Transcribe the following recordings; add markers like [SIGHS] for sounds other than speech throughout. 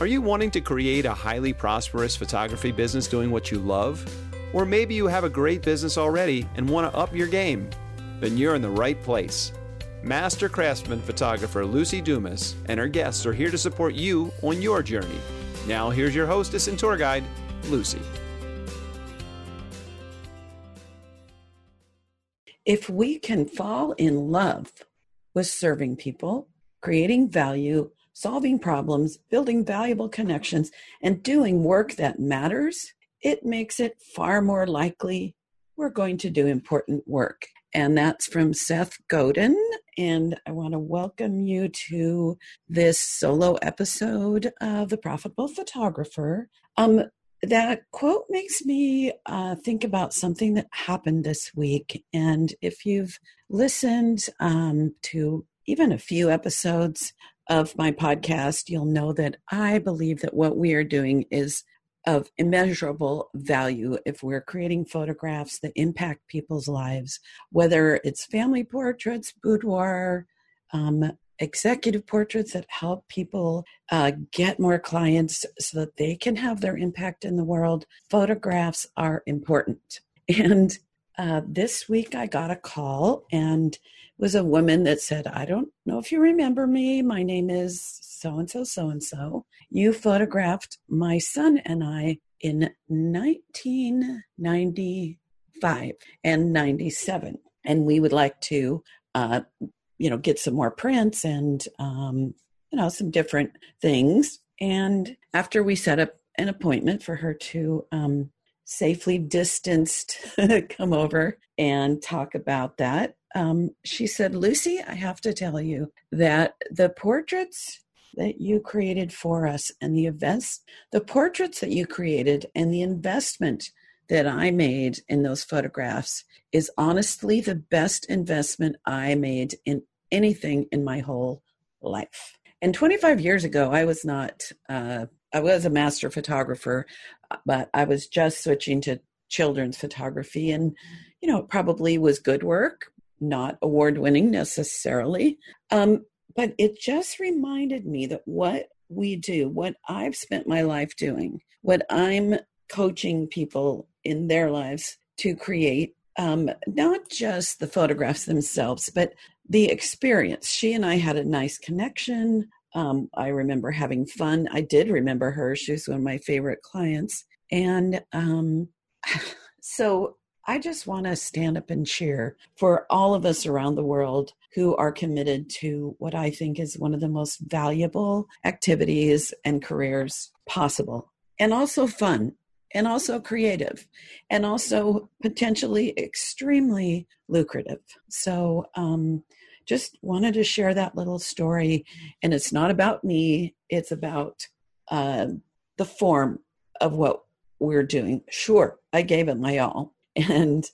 Are you wanting to create a highly prosperous photography business doing what you love? Or maybe you have a great business already and want to up your game? Then you're in the right place. Master craftsman photographer Luci Dumas and her guests are here to support you on your journey. Now, here's your hostess and tour guide, Luci. If we can fall in love with serving people, creating value, solving problems, building valuable connections, and doing work that matters, it makes it far more likely we're going to do important work. And that's from Seth Godin. And I want to welcome you to this solo episode of The Profitable Photographer. Um, that quote makes me uh, think about something that happened this week. And if you've listened um, to even a few episodes of my podcast, you'll know that I believe that what we are doing is of immeasurable value if we're creating photographs that impact people's lives, whether it's family portraits, boudoir, um, executive portraits that help people uh, get more clients so that they can have their impact in the world. Photographs are important. [LAUGHS] And uh, this week I got a call and it was a woman that said, I don't know if you remember me. My name is so and so, so and so. You photographed my son and I in 1995 and 97. And we would like to, uh, you know, get some more prints and, um, you know, some different things. And after we set up an appointment for her to um, safely distanced [LAUGHS] come over and talk about that. Um, she said, Luci, I have to tell you that the portraits that you created for us and the events, the portraits that you created and the investment that I made in those photographs is honestly the best investment I made in anything in my whole life. And 25 years ago, I was not, uh, I was a master photographer, but I was just switching to children's photography. And, you know, it probably was good work, not award winning necessarily. Um, but it just reminded me that what we do, what I've spent my life doing, what I'm coaching people in their lives to create, um, not just the photographs themselves, but the experience. She and I had a nice connection. Um, I remember having fun. I did remember her. She was one of my favorite clients. And um, [SIGHS] so I just want to stand up and cheer for all of us around the world who are committed to what I think is one of the most valuable activities and careers possible, and also fun, and also creative, and also potentially extremely lucrative. So, um, just wanted to share that little story. And it's not about me, it's about uh, the form of what we're doing. Sure, I gave it my all. [LAUGHS] And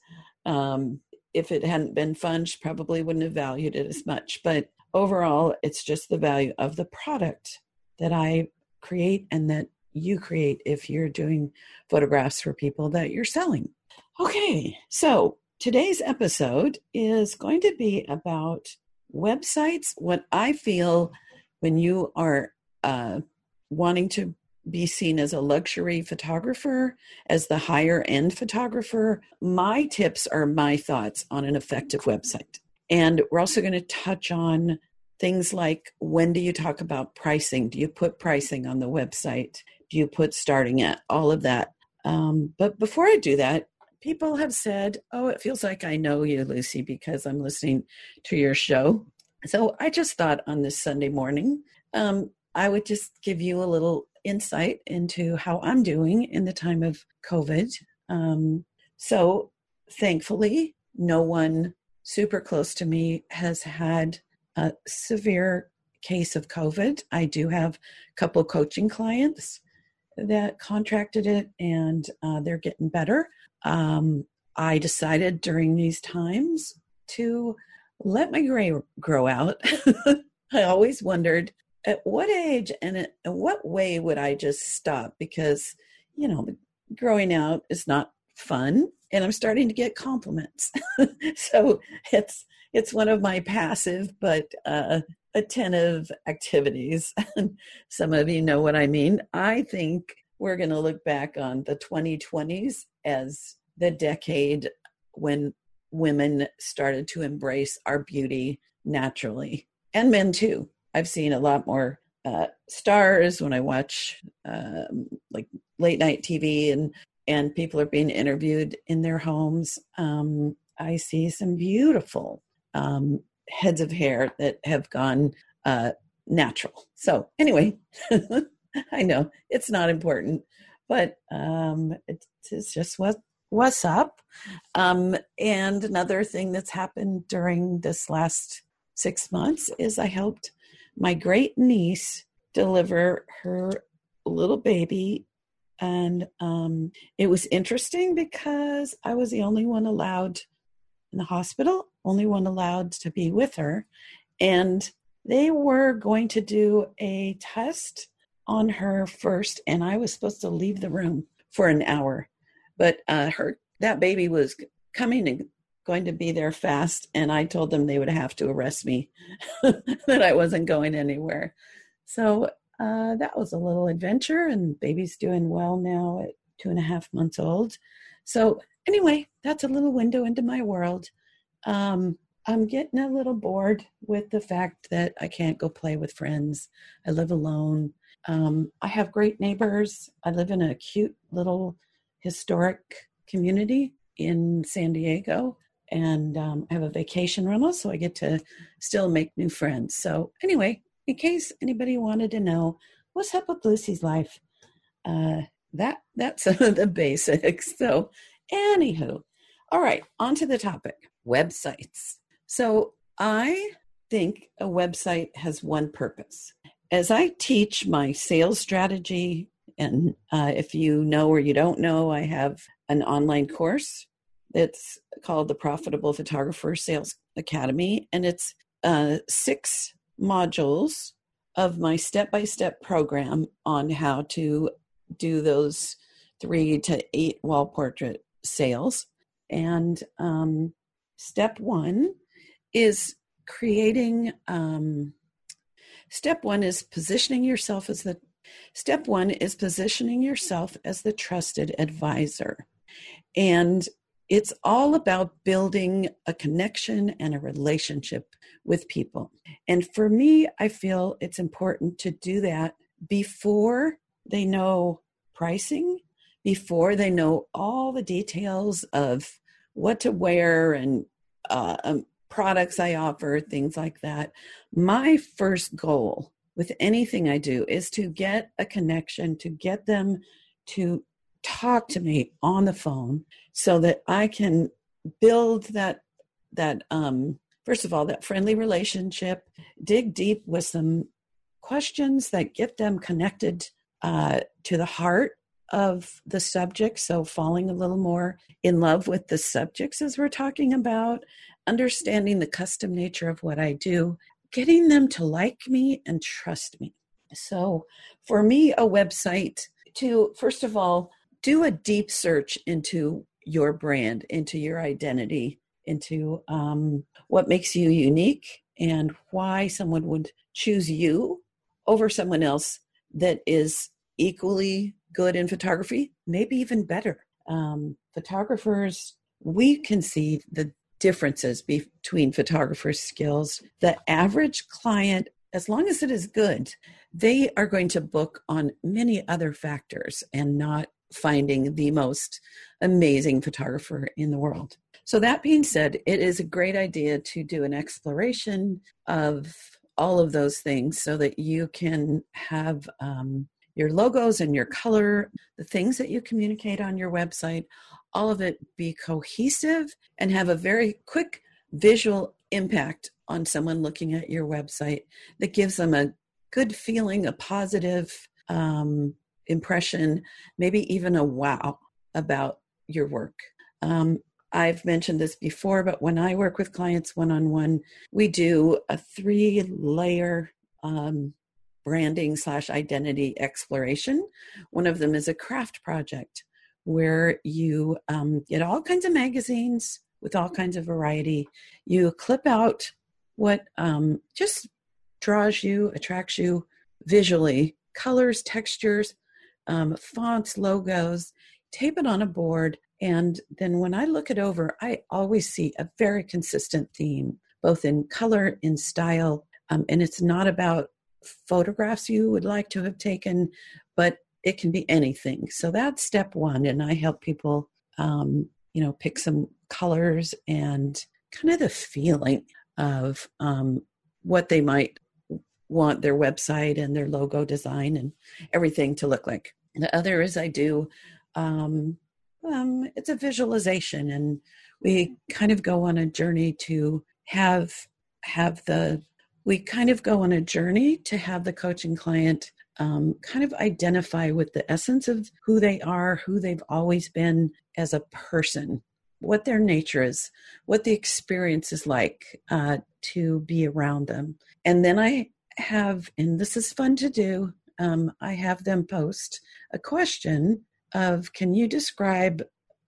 um, if it hadn't been fun, she probably wouldn't have valued it as much. But overall, it's just the value of the product that I create and that you create if you're doing photographs for people that you're selling. Okay, so today's episode is going to be about websites. What I feel when you are uh, wanting to be seen as a luxury photographer, as the higher end photographer, my tips are my thoughts on an effective website. And we're also going to touch on things like when do you talk about pricing? Do you put pricing on the website? Do you put starting at? All of that. Um, but before I do that, people have said, Oh, it feels like I know you, Luci, because I'm listening to your show. So I just thought on this Sunday morning, um, I would just give you a little insight into how I'm doing in the time of COVID. Um, so, thankfully, no one super close to me has had a severe case of COVID. I do have a couple coaching clients that contracted it and uh, they're getting better. Um, I decided during these times to let my gray grow out. [LAUGHS] I always wondered at what age and in what way would I just stop? Because, you know, growing out is not fun and I'm starting to get compliments. [LAUGHS] so it's it's one of my passive but uh, attentive activities. [LAUGHS] Some of you know what I mean. I think we're going to look back on the 2020s as the decade when women started to embrace our beauty naturally, and men too. I've seen a lot more uh, stars when I watch um, like late night TV and and people are being interviewed in their homes. Um, I see some beautiful um, heads of hair that have gone uh, natural. So anyway, [LAUGHS] I know it's not important, but um, it's just what what's up. Um, and another thing that's happened during this last six months is I helped my great niece deliver her little baby. And um, it was interesting because I was the only one allowed in the hospital, only one allowed to be with her. And they were going to do a test on her first, and I was supposed to leave the room for an hour. But uh, her that baby was coming and going to be there fast, and I told them they would have to arrest me, [LAUGHS] that I wasn't going anywhere. So uh, that was a little adventure, and baby's doing well now at two and a half months old. So anyway, that's a little window into my world. Um, I'm getting a little bored with the fact that I can't go play with friends. I live alone. Um, I have great neighbors. I live in a cute little historic community in San Diego and um, I have a vacation rental, so I get to still make new friends. So, anyway, in case anybody wanted to know what's up with Luci's life, uh, that that's [LAUGHS] the basics. So, anywho, all right, on to the topic websites. So, I think a website has one purpose. As I teach my sales strategy, and uh, if you know or you don't know, I have an online course it's called the Profitable Photographer Sales Academy, and it's uh, six modules of my step by step program on how to do those three to eight wall portrait sales. And um, step one is creating, um, step one is positioning yourself as the, step one is positioning yourself as the trusted advisor. And it's all about building a connection and a relationship with people. And for me, I feel it's important to do that before they know pricing, before they know all the details of what to wear and uh, um, products I offer, things like that. My first goal with anything I do is to get a connection, to get them to talk to me on the phone so that I can build that that um first of all that friendly relationship dig deep with some questions that get them connected uh, to the heart of the subject so falling a little more in love with the subjects as we're talking about understanding the custom nature of what i do getting them to like me and trust me so for me a website to first of all do a deep search into your brand, into your identity, into um, what makes you unique and why someone would choose you over someone else that is equally good in photography, maybe even better. Um, photographers, we can see the differences between photographers' skills. The average client, as long as it is good, they are going to book on many other factors and not finding the most amazing photographer in the world. So, that being said, it is a great idea to do an exploration of all of those things so that you can have um, your logos and your color, the things that you communicate on your website, all of it be cohesive and have a very quick visual impact on someone looking at your website that gives them a good feeling, a positive um, impression, maybe even a wow about your work. Um, I've mentioned this before, but when I work with clients one on one, we do a three layer um, branding slash identity exploration. One of them is a craft project where you um, get all kinds of magazines with all kinds of variety. You clip out what um, just draws you, attracts you visually, colors, textures, um, fonts, logos, tape it on a board. And then when I look it over, I always see a very consistent theme, both in color, in style. Um, and it's not about photographs you would like to have taken, but it can be anything. So that's step one. And I help people, um, you know, pick some colors and kind of the feeling of um, what they might want their website and their logo design and everything to look like. The other is I do, um, um, it's a visualization, and we kind of go on a journey to have have the we kind of go on a journey to have the coaching client um, kind of identify with the essence of who they are, who they've always been as a person, what their nature is, what the experience is like uh, to be around them. And then I have, and this is fun to do, um, I have them post a question of Can you describe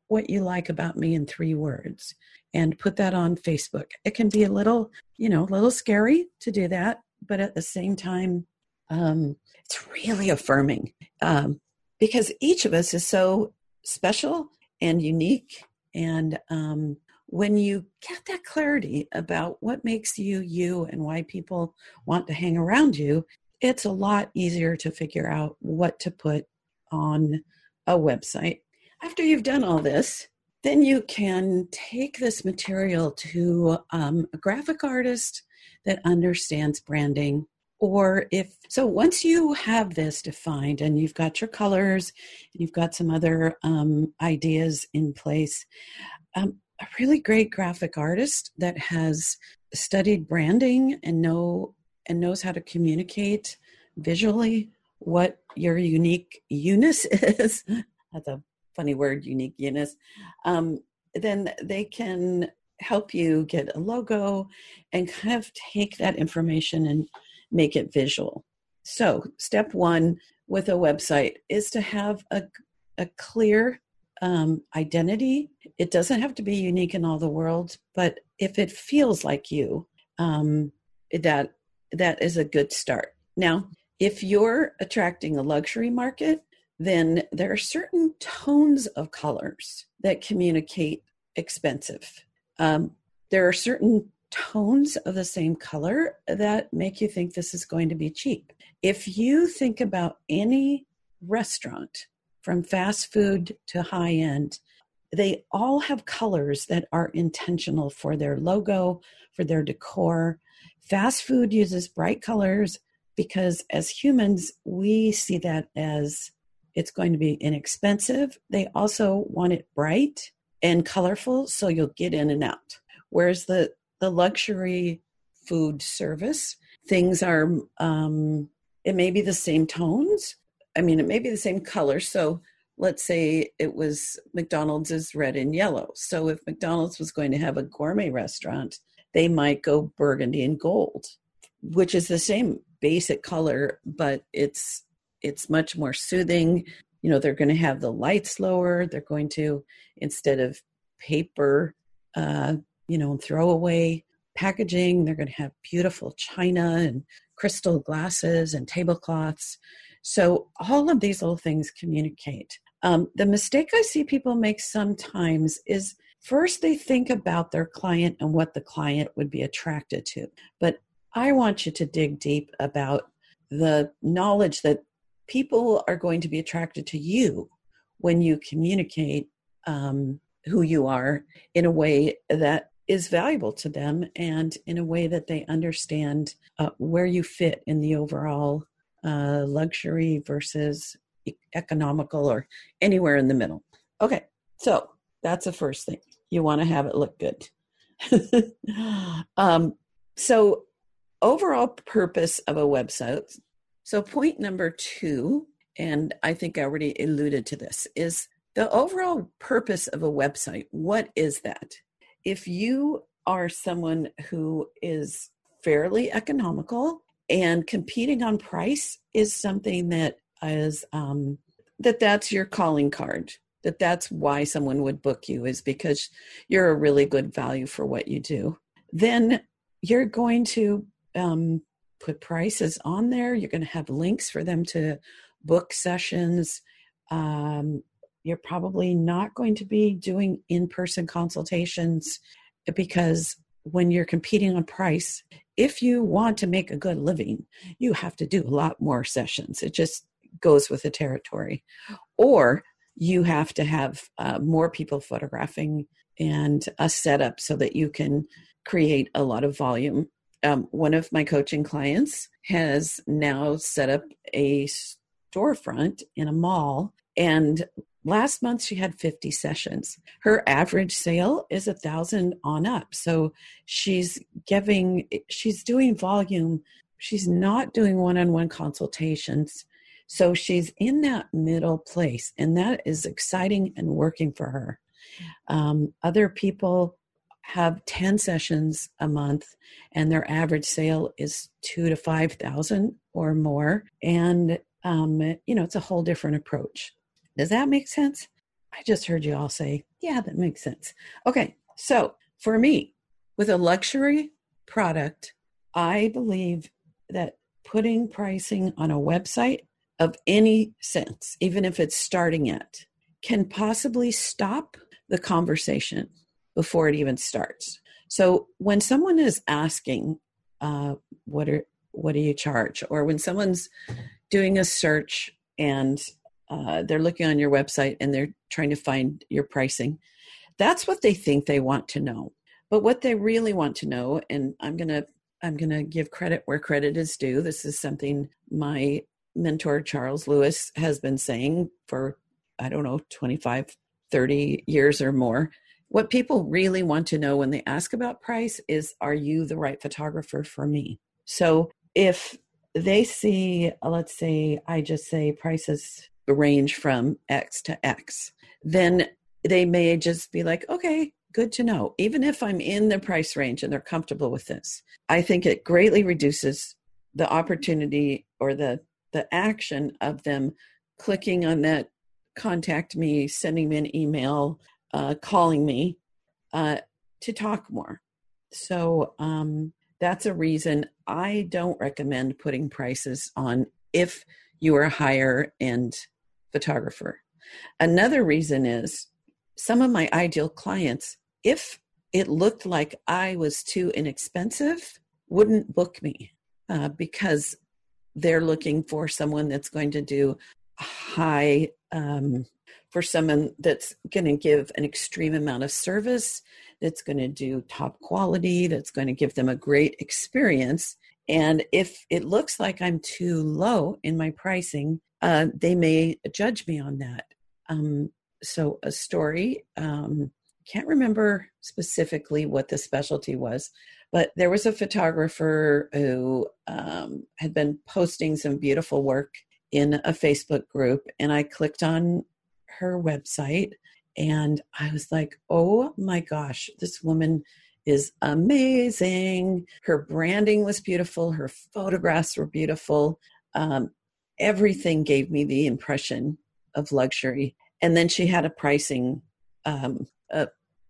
what you like about me in three words? And put that on Facebook. It can be a little, you know, a little scary to do that, but at the same time, um, it's really affirming um, because each of us is so special and unique. And um, when you get that clarity about what makes you you and why people want to hang around you, it's a lot easier to figure out what to put on a website. After you've done all this, then you can take this material to um, a graphic artist that understands branding or if so once you have this defined and you've got your colors you've got some other um, ideas in place um, a really great graphic artist that has studied branding and know and knows how to communicate visually what your unique UNIS [LAUGHS] is that's a funny word unique um, then they can help you get a logo and kind of take that information and make it visual. So, step one with a website is to have a, a clear um, identity. It doesn't have to be unique in all the world, but if it feels like you, um, that that is a good start. Now, if you're attracting a luxury market, then there are certain tones of colors that communicate expensive. Um, there are certain tones of the same color that make you think this is going to be cheap. If you think about any restaurant, from fast food to high end, they all have colors that are intentional for their logo, for their decor. Fast food uses bright colors because as humans, we see that as it's going to be inexpensive. They also want it bright and colorful so you'll get in and out. Whereas the the luxury food service. Things are, um, it may be the same tones. I mean, it may be the same color. So let's say it was McDonald's is red and yellow. So if McDonald's was going to have a gourmet restaurant, they might go burgundy and gold, which is the same basic color, but it's it's much more soothing. You know, they're going to have the lights lower. They're going to instead of paper uh, you know, throwaway packaging. They're going to have beautiful china and crystal glasses and tablecloths. So, all of these little things communicate. Um, the mistake I see people make sometimes is first they think about their client and what the client would be attracted to. But I want you to dig deep about the knowledge that people are going to be attracted to you when you communicate um, who you are in a way that is valuable to them and in a way that they understand uh, where you fit in the overall uh, luxury versus economical or anywhere in the middle. Okay, so that's the first thing. You want to have it look good. [LAUGHS] um, so, overall purpose of a website. So, point number two, and I think I already alluded to this, is the overall purpose of a website. What is that? if you are someone who is fairly economical and competing on price is something that is um, that that's your calling card that that's why someone would book you is because you're a really good value for what you do then you're going to um, put prices on there. You're going to have links for them to book sessions. Um, you're probably not going to be doing in person consultations because when you're competing on price, if you want to make a good living, you have to do a lot more sessions. It just goes with the territory. Or you have to have uh, more people photographing and a setup so that you can create a lot of volume. Um, one of my coaching clients has now set up a storefront in a mall. And last month she had 50 sessions. Her average sale is a thousand on up. So she's giving she's doing volume. She's not doing one-on-one consultations. So she's in that middle place and that is exciting and working for her. Um, other people have 10 sessions a month and their average sale is two to five thousand or more and um, you know it's a whole different approach does that make sense? I just heard you all say, yeah, that makes sense. Okay, so for me, with a luxury product, I believe that putting pricing on a website of any sense, even if it's starting it, can possibly stop the conversation before it even starts. So when someone is asking, uh, "What are what do you charge?" or when someone's doing a search and uh, they're looking on your website and they're trying to find your pricing. That's what they think they want to know. But what they really want to know, and I'm gonna I'm gonna give credit where credit is due. This is something my mentor Charles Lewis has been saying for I don't know 25, 30 years or more. What people really want to know when they ask about price is are you the right photographer for me? So if they see, uh, let's say, I just say prices range from X to X, then they may just be like, okay, good to know. Even if I'm in the price range and they're comfortable with this, I think it greatly reduces the opportunity or the the action of them clicking on that contact me, sending me an email, uh, calling me uh, to talk more. So um, that's a reason I don't recommend putting prices on if you are a higher end photographer. Another reason is some of my ideal clients, if it looked like I was too inexpensive, wouldn't book me uh, because they're looking for someone that's going to do high, um, for someone that's going to give an extreme amount of service, that's going to do top quality, that's going to give them a great experience. And if it looks like I'm too low in my pricing, uh, they may judge me on that. Um, so, a story, um, can't remember specifically what the specialty was, but there was a photographer who um, had been posting some beautiful work in a Facebook group, and I clicked on her website and I was like, oh my gosh, this woman is amazing. Her branding was beautiful, her photographs were beautiful. Um, everything gave me the impression of luxury. And then she had a pricing, um, a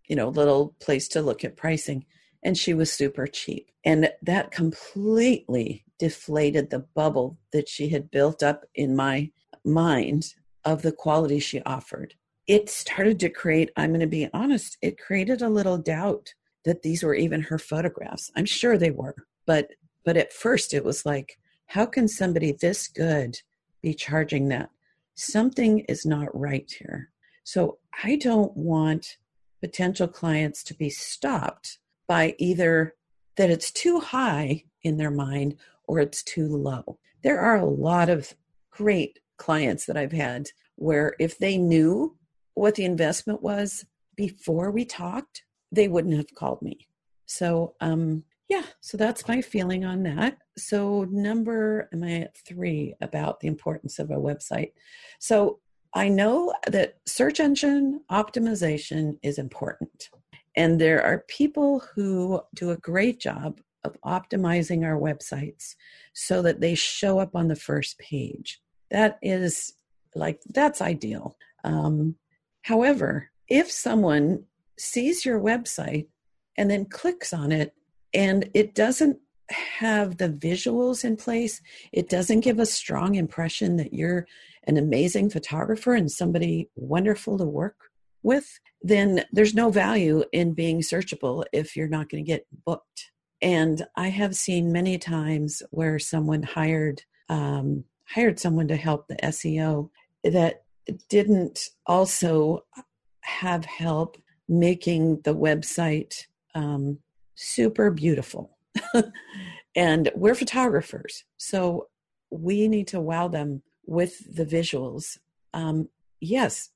you know, little place to look at pricing, and she was super cheap. And that completely deflated the bubble that she had built up in my mind of the quality she offered. It started to create, I'm going to be honest, it created a little doubt that these were even her photographs. I'm sure they were, but but at first it was like, how can somebody this good be charging that? Something is not right here. So I don't want potential clients to be stopped by either that it's too high in their mind or it's too low. There are a lot of great clients that I've had where if they knew what the investment was before we talked, they wouldn't have called me. So um, yeah, so that's my feeling on that. So, number, am I at three about the importance of a website? So, I know that search engine optimization is important. And there are people who do a great job of optimizing our websites so that they show up on the first page. That is like, that's ideal. Um, however, if someone sees your website and then clicks on it and it doesn't have the visuals in place, it doesn't give a strong impression that you're an amazing photographer and somebody wonderful to work with, then there's no value in being searchable if you're not going to get booked. And I have seen many times where someone hired um, hired someone to help the SEO that didn't also have help making the website um, super beautiful. [LAUGHS] and we're photographers, so we need to wow them with the visuals. Um, yes,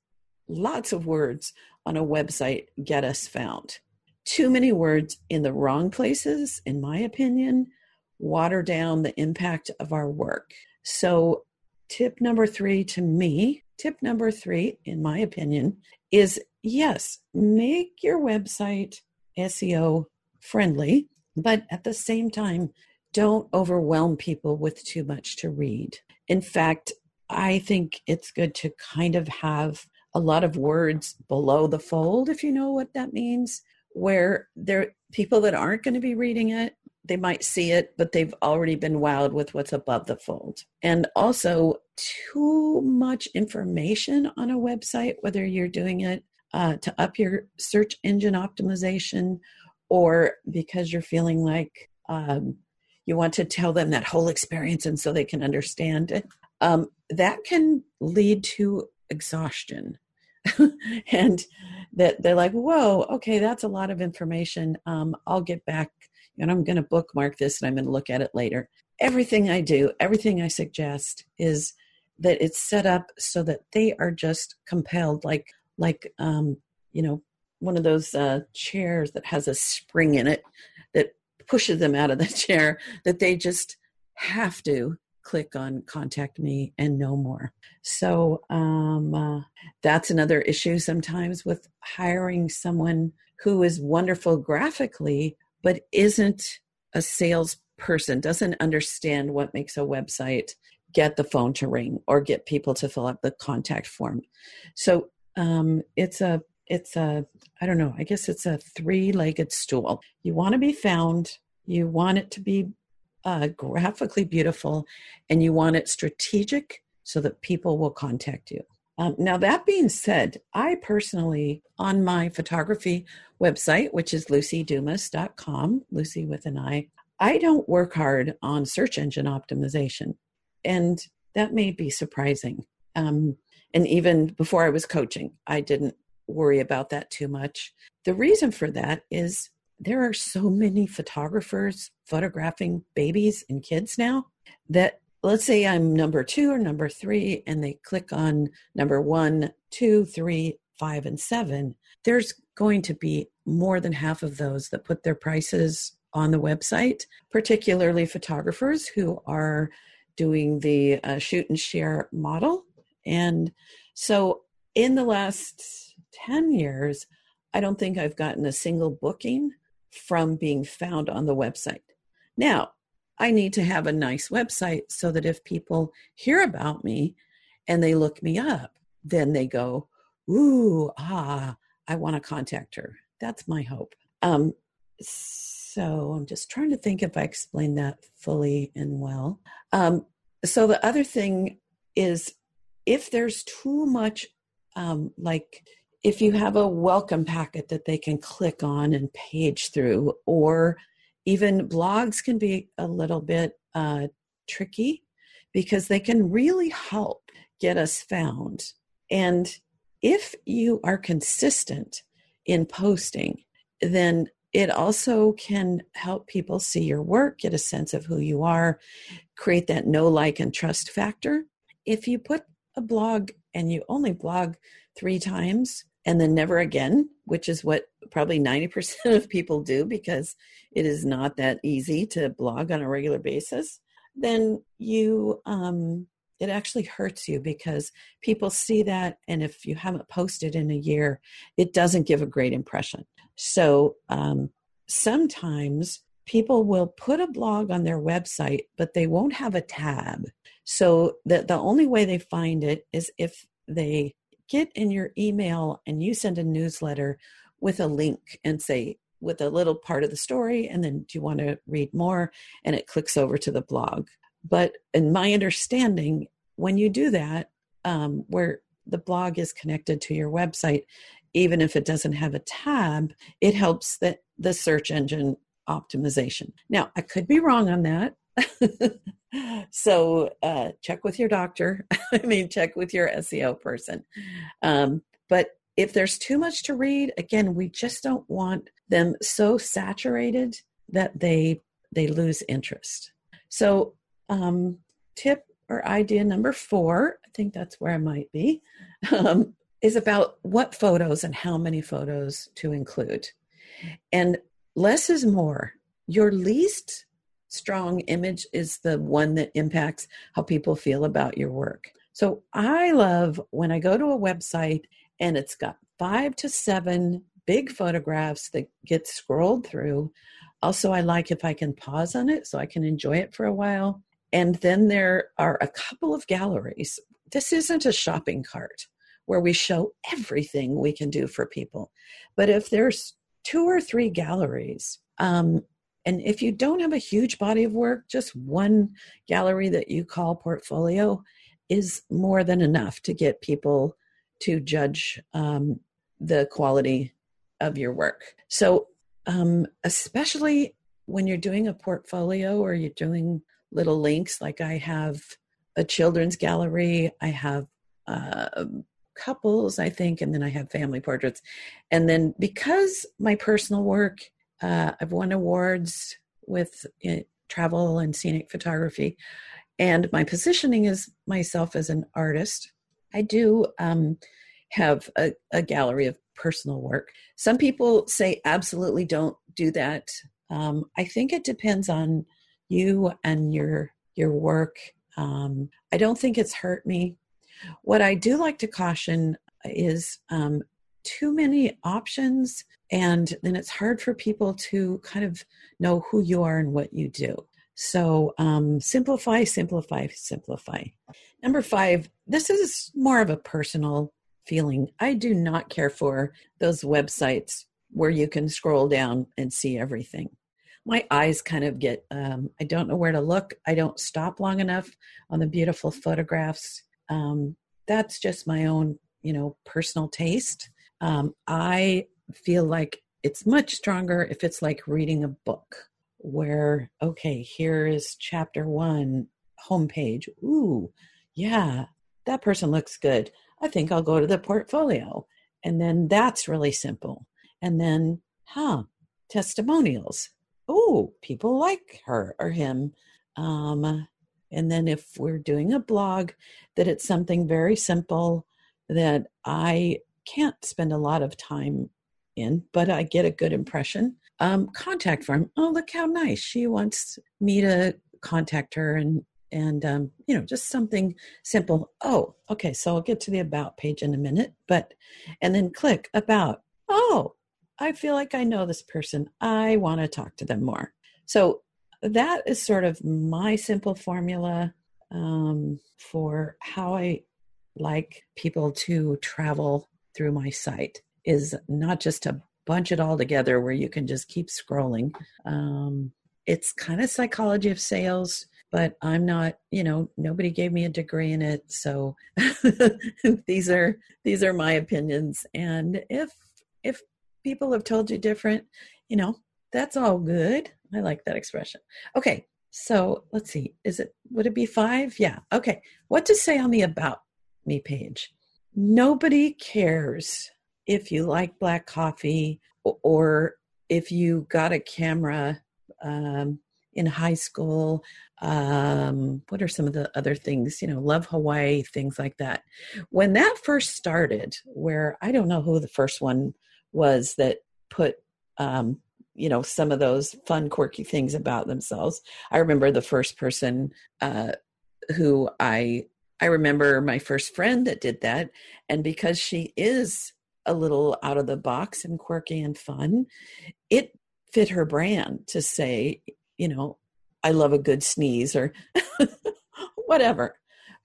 lots of words on a website get us found. Too many words in the wrong places, in my opinion, water down the impact of our work. So, tip number three to me, tip number three, in my opinion, is yes, make your website SEO friendly, but at the same time, don't overwhelm people with too much to read. In fact, I think it's good to kind of have a lot of words below the fold, if you know what that means, where there people that aren't going to be reading it, they might see it, but they've already been wowed with what's above the fold. And also, too much information on a website, whether you're doing it uh, to up your search engine optimization or because you're feeling like um, you want to tell them that whole experience and so they can understand it, um, that can lead to exhaustion. [LAUGHS] and that they're like, whoa, okay, that's a lot of information. Um, I'll get back and I'm going to bookmark this and I'm going to look at it later. Everything I do, everything I suggest is that it's set up so that they are just compelled, like like um, you know one of those uh, chairs that has a spring in it that pushes them out of the [LAUGHS] chair. That they just have to click on contact me and no more. So um, uh, that's another issue sometimes with hiring someone who is wonderful graphically, but isn't a salesperson, doesn't understand what makes a website get the phone to ring or get people to fill out the contact form. So um, it's a it's a I don't know. I guess it's a three-legged stool. You want to be found. You want it to be uh, graphically beautiful, and you want it strategic so that people will contact you. Um, now, that being said, I personally, on my photography website, which is lucidumas.com, Luci with an I, I don't work hard on search engine optimization. And that may be surprising. Um, and even before I was coaching, I didn't worry about that too much. The reason for that is there are so many photographers photographing babies and kids now that let's say I'm number two or number three, and they click on number one, two, three, five, and seven, there's going to be more than half of those that put their prices on the website, particularly photographers who are doing the uh, shoot and share model. And so in the last 10 years, I don't think I've gotten a single booking from being found on the website. Now, I need to have a nice website so that if people hear about me and they look me up, then they go, Ooh, ah, I want to contact her. That's my hope. Um, so I'm just trying to think if I explained that fully and well. Um, so the other thing is if there's too much, um, like if you have a welcome packet that they can click on and page through, or even blogs can be a little bit uh, tricky because they can really help get us found. And if you are consistent in posting, then it also can help people see your work, get a sense of who you are, create that know, like, and trust factor. If you put a blog and you only blog three times and then never again, which is what probably 90% [LAUGHS] of people do because it is not that easy to blog on a regular basis, then you, um, it actually hurts you because people see that. And if you haven't posted in a year, it doesn't give a great impression. So um, sometimes people will put a blog on their website, but they won't have a tab. So the, the only way they find it is if they get in your email and you send a newsletter with a link and say, with a little part of the story and then do you want to read more? and it clicks over to the blog. But in my understanding when you do that um, where the blog is connected to your website even if it doesn't have a tab it helps the search engine optimization. Now i could be wrong on that [LAUGHS] so uh, check with your doctor. [LAUGHS] I mean check with your seo person. Um, but if there's too much to read again we just don't want them so saturated that they they lose interest. So um, tip or idea number four i think that's where i might be [LAUGHS] um, is about what photos and how many photos to include. And less is more. Your least strong image is the one that impacts how people feel about your work so i love when i go to a website and it's got five to seven big photographs that get scrolled through. Also, I like if I can pause on it so I can enjoy it for a while. And then there are a couple of galleries. This isn't a shopping cart where we show everything we can do for people. But if there's two or three galleries, um, and if you don't have a huge body of work, just one gallery that you call portfolio is more than enough to get people to judge um, the quality of your work. So, um, especially when you're doing a portfolio or you're doing little links, like I have a children's gallery, I have uh, couples, I think, and then I have family portraits. And then because my personal work, uh, I've won awards with uh, travel and scenic photography, and my positioning is myself as an artist. I do um, have a, a gallery of personal work. Some people say absolutely don't do that. Um, I think it depends on you and your your work. Um, I don't think it's hurt me. What I do like to caution is um, too many options, and then it's hard for people to kind of know who you are and what you do. So um, simplify, simplify, simplify. Number five, this is more of a personal feeling. I do not care for those websites where you can scroll down and see everything. My eyes kind of get, um, I don't know where to look. I don't stop long enough on the beautiful photographs. Um, that's just my own, you know, personal taste. Um, I feel like it's much stronger if it's like reading a book where, okay, here is chapter one, homepage. Ooh, yeah, that person looks good. I think I'll go to the portfolio. And then that's really simple. And then, huh, testimonials. Oh, people like her or him. Um, and then if we're doing a blog, that it's something very simple that I can't spend a lot of time in, but I get a good impression. Um, contact form. Oh, look how nice. She wants me to contact her and and um, you know just something simple oh okay so i'll get to the about page in a minute but and then click about oh i feel like i know this person i want to talk to them more so that is sort of my simple formula um, for how i like people to travel through my site is not just to bunch it all together where you can just keep scrolling um, it's kind of psychology of sales but I'm not, you know, nobody gave me a degree in it. So [LAUGHS] these are these are my opinions. And if if people have told you different, you know, that's all good. I like that expression. Okay. So let's see. Is it would it be five? Yeah. Okay. What to say on the about me page? Nobody cares if you like black coffee or if you got a camera um, in high school um, what are some of the other things you know love hawaii things like that. When that first started where i don't know who the first one was that put um, you know some of those fun quirky things about themselves i remember the first person uh, who i i remember my first friend that did that and because she is a little out of the box and quirky and fun it fit her brand to say you know I love a good sneeze or [LAUGHS] whatever.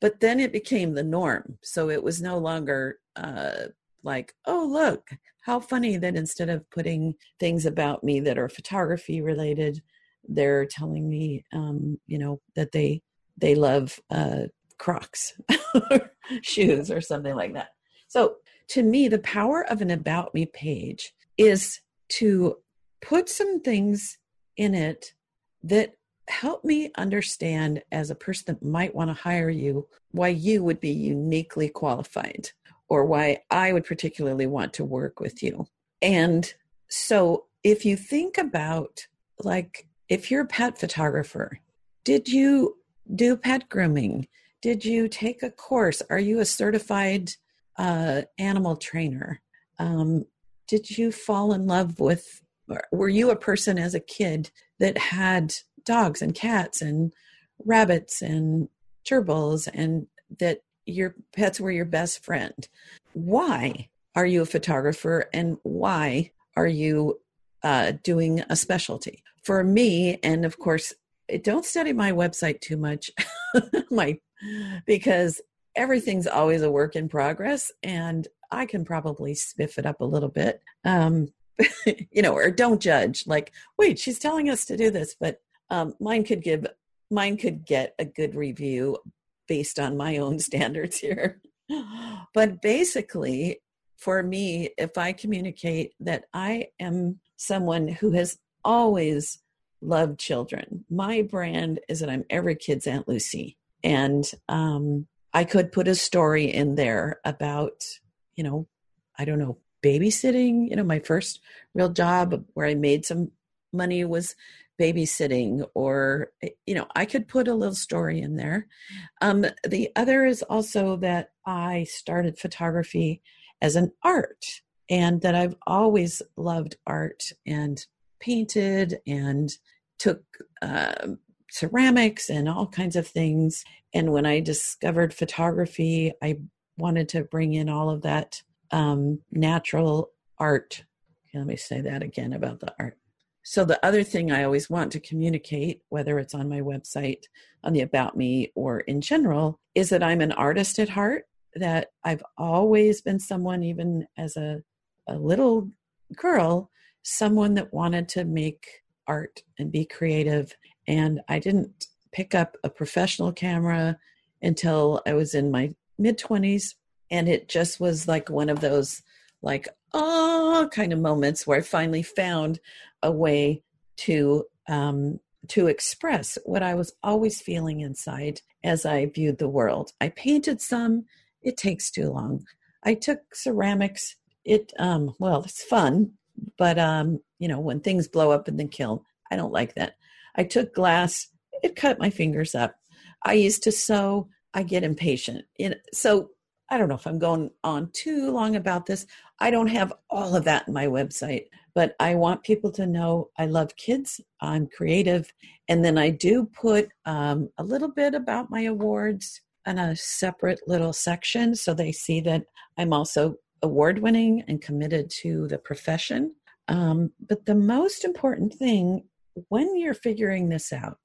But then it became the norm. So it was no longer uh, like, oh, look, how funny that instead of putting things about me that are photography related, they're telling me, um, you know, that they they love uh, Crocs [LAUGHS] shoes or something like that. So to me, the power of an about me page is to put some things in it that help me understand as a person that might want to hire you why you would be uniquely qualified or why I would particularly want to work with you. And so if you think about like if you're a pet photographer, did you do pet grooming? Did you take a course? Are you a certified uh, animal trainer? Um, did you fall in love with, were you a person as a kid that had dogs and cats and rabbits and gerbils and that your pets were your best friend? Why are you a photographer and why are you uh, doing a specialty? For me, and of course, don't study my website too much, [LAUGHS] my because everything's always a work in progress, and I can probably spiff it up a little bit. Um, [LAUGHS] you know, or don't judge. Like, wait, she's telling us to do this, but um, mine could give mine could get a good review based on my own [LAUGHS] standards here. but basically, for me, if I communicate that I am someone who has always loved children, my brand is that I'm every kid's Aunt Luci. And um, I could put a story in there about, you know, I don't know, babysitting. You know, my first real job where I made some money was babysitting or you know i could put a little story in there um, the other is also that i started photography as an art and that i've always loved art and painted and took uh, ceramics and all kinds of things and when i discovered photography i wanted to bring in all of that um, natural art okay, let me say that again about the art so, the other thing I always want to communicate, whether it's on my website, on the About Me, or in general, is that I'm an artist at heart, that I've always been someone, even as a, a little girl, someone that wanted to make art and be creative. And I didn't pick up a professional camera until I was in my mid 20s. And it just was like one of those, like, oh, kind of moments where I finally found a way to um, to express what I was always feeling inside as I viewed the world. I painted some. It takes too long. I took ceramics. It um, well, it's fun, but um, you know when things blow up in the kiln, I don't like that. I took glass. It cut my fingers up. I used to sew. I get impatient. So I don't know if I'm going on too long about this. I don't have all of that in my website, but I want people to know I love kids, I'm creative, and then I do put um, a little bit about my awards in a separate little section so they see that I'm also award winning and committed to the profession. Um, but the most important thing when you're figuring this out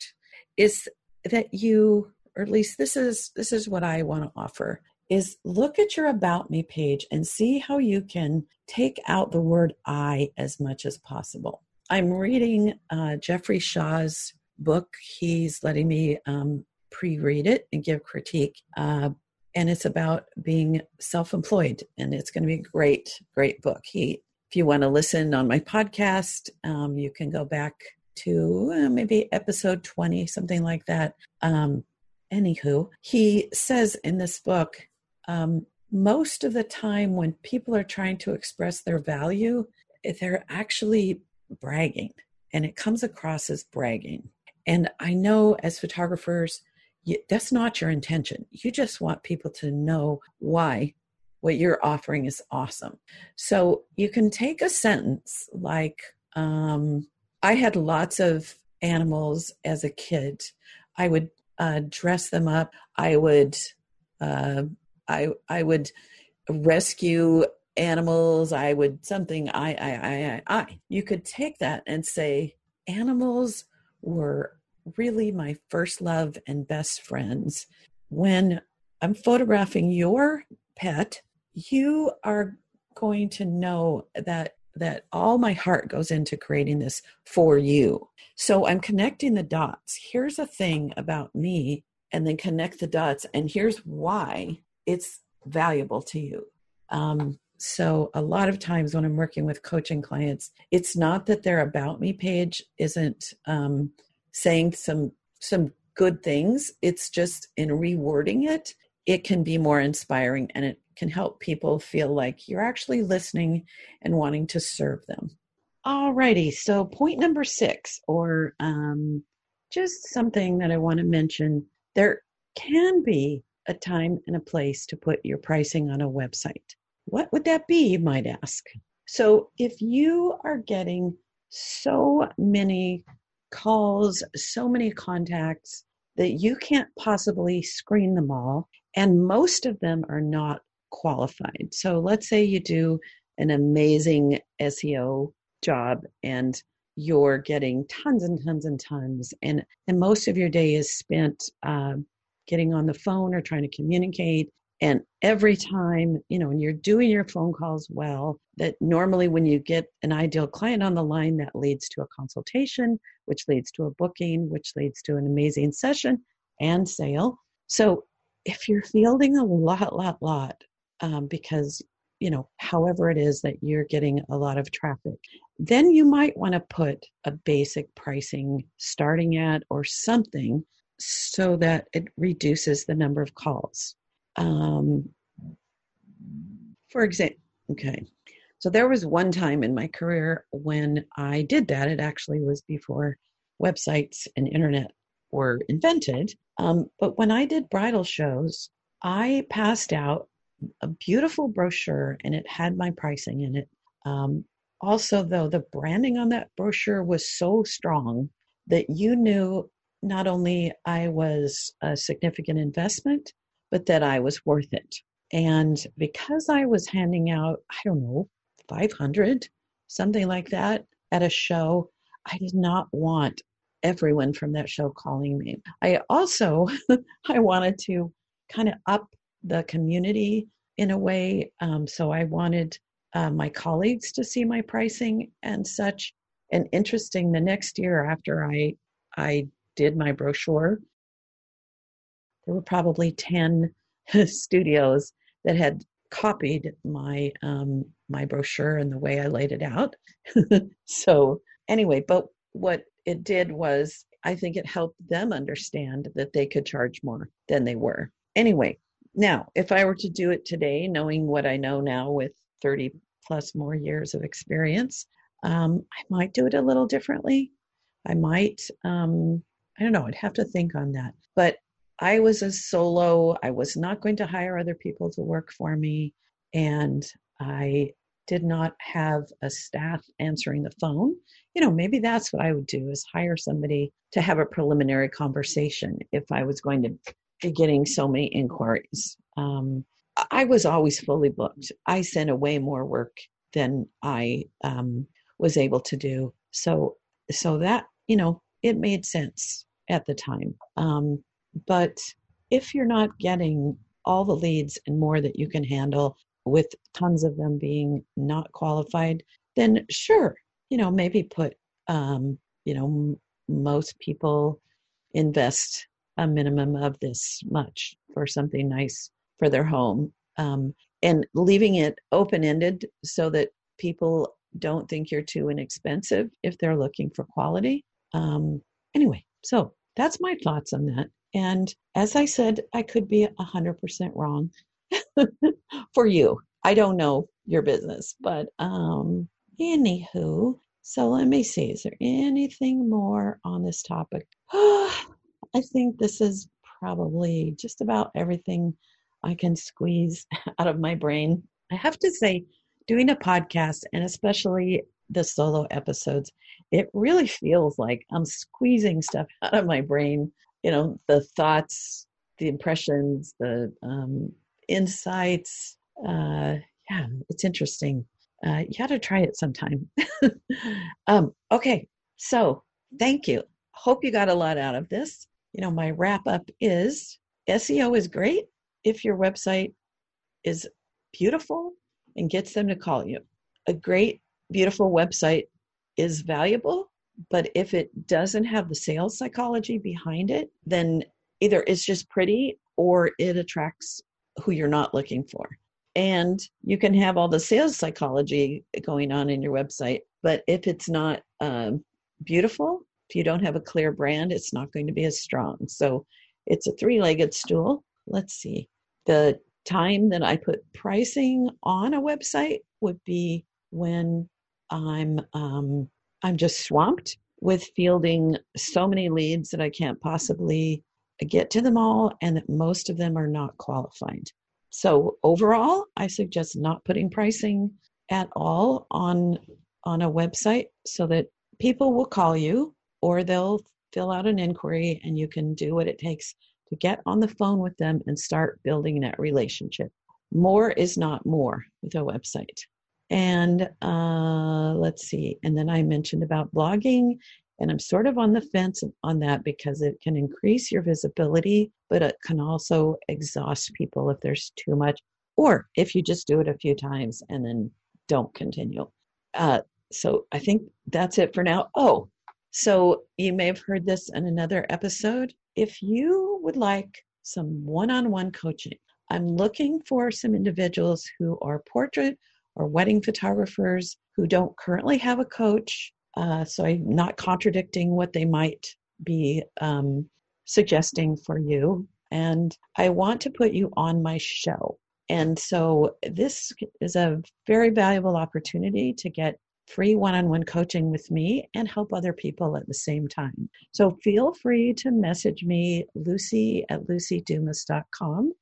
is that you or at least this is this is what I want to offer is look at your About Me page and see how you can take out the word I as much as possible. I'm reading uh, Jeffrey Shaw's book. He's letting me um, pre read it and give critique. Uh, and it's about being self employed. And it's going to be a great, great book. He, if you want to listen on my podcast, um, you can go back to uh, maybe episode 20, something like that. Um, anywho, he says in this book um, most of the time when people are trying to express their value, they're actually bragging and it comes across as bragging. And I know as photographers, you, that's not your intention. You just want people to know why what you're offering is awesome. So you can take a sentence like, um, I had lots of animals as a kid. I would uh, dress them up. I would uh, I I would rescue animals. I would something. I I I I. I. You could take that and say animals were really my first love and best friends. When I'm photographing your pet, you are going to know that that all my heart goes into creating this for you. So I'm connecting the dots. Here's a thing about me, and then connect the dots. And here's why it's valuable to you. Um, so a lot of times when I'm working with coaching clients, it's not that their about me page isn't um, saying some some good things. It's just in rewording it, it can be more inspiring and it can help people feel like you're actually listening and wanting to serve them. Alrighty, so point number six, or um, just something that I want to mention. There can be a time and a place to put your pricing on a website. What would that be, you might ask? So, if you are getting so many calls, so many contacts that you can't possibly screen them all, and most of them are not qualified. So, let's say you do an amazing SEO job and you're getting tons and tons and tons, and, and most of your day is spent uh, getting on the phone or trying to communicate and every time, you know, when you're doing your phone calls well, that normally when you get an ideal client on the line, that leads to a consultation, which leads to a booking, which leads to an amazing session and sale. So if you're fielding a lot, lot, lot, um, because you know, however it is that you're getting a lot of traffic, then you might want to put a basic pricing starting at or something so that it reduces the number of calls. Um, for example, okay. So there was one time in my career when I did that. It actually was before websites and internet were invented. Um, but when I did bridal shows, I passed out a beautiful brochure and it had my pricing in it. Um, also, though, the branding on that brochure was so strong that you knew not only I was a significant investment, but that I was worth it. And because I was handing out, I don't know, 500, something like that at a show, I did not want everyone from that show calling me. I also [LAUGHS] I wanted to kind of up the community in a way. Um, so I wanted uh, my colleagues to see my pricing and such. And interesting, the next year after I I did my brochure, there were probably 10 [LAUGHS] studios that had copied my um, my brochure and the way I laid it out. [LAUGHS] so anyway, but what it did was I think it helped them understand that they could charge more than they were. Anyway, now if I were to do it today, knowing what I know now with 30 plus more years of experience, um, I might do it a little differently. I might, um, I don't know, I'd have to think on that. But I was a solo. I was not going to hire other people to work for me. And I did not have a staff answering the phone. You know, maybe that's what I would do is hire somebody to have a preliminary conversation if I was going to getting so many inquiries. Um, I was always fully booked. I sent away more work than I um, was able to do. So, so that you know, it made sense at the time. Um, but if you're not getting all the leads and more that you can handle with tons of them being not qualified, then sure, you know, maybe put, um, you know, m- most people invest a minimum of this much for something nice for their home um, and leaving it open ended so that people don't think you're too inexpensive if they're looking for quality. Um, anyway, so that's my thoughts on that. And as I said, I could be 100% wrong [LAUGHS] for you. I don't know your business, but um, anywho, so let me see. Is there anything more on this topic? [GASPS] I think this is probably just about everything I can squeeze [LAUGHS] out of my brain. I have to say, doing a podcast and especially the solo episodes, it really feels like I'm squeezing stuff [LAUGHS] out of my brain. You know the thoughts the impressions the um, insights uh, yeah it's interesting. Uh, you got to try it sometime. [LAUGHS] Um, okay so thank you. Hope you got a lot out of this you know my wrap up is seo is great if your website is beautiful and gets them to call you. A great, beautiful website is valuable, but if it doesn't have the sales psychology behind it, then either it's just pretty or it attracts who you're not looking for. And you can have all the sales psychology going on in your website, but if it's not um, beautiful, if you don't have a clear brand, it's not going to be as strong. So it's a three legged stool. Let's see. The time that I put pricing on a website would be when I'm um, I'm just swamped with fielding so many leads that I can't possibly get to them all, and that most of them are not qualified. So overall, I suggest not putting pricing at all on on a website so that people will call you or they'll fill out an inquiry and you can do what it takes to get on the phone with them and start building that relationship. More is not more with a website. And uh, let's see. And then I mentioned about blogging, and I'm sort of on the fence on that because it can increase your visibility, but it can also exhaust people if there's too much, or if you just do it a few times and then don't continue. Uh, so I think that's it for now. Oh, so you may have heard this in another episode. If you would like some one on one coaching, I'm looking for some individuals who are portrait or wedding photographers who don't currently have a coach. Uh, so I'm not contradicting what they might be um, suggesting for you. And I want to put you on my show. And so this is a very valuable opportunity to get free one on one coaching with me and help other people at the same time. So feel free to message me, Luci at lucidumas.com.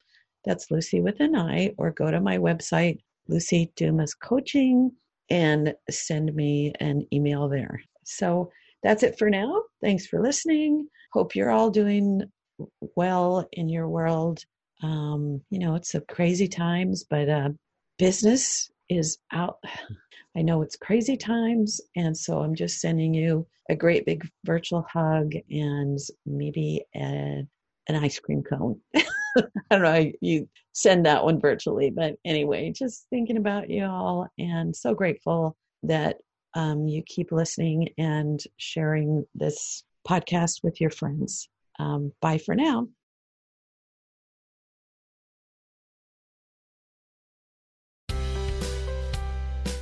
That's Luci with an I, or go to my website, Luci Dumas Coaching, and send me an email there. So that's it for now. Thanks for listening. Hope you're all doing well in your world. Um, you know, it's a crazy times, but uh, business is out. I know it's crazy times, and so I'm just sending you a great big virtual hug and maybe a, an ice cream cone. [LAUGHS] I don't know, how you send that one virtually, but anyway, just thinking about you all and so grateful that um, you keep listening and sharing this podcast with your friends. Um, bye for now.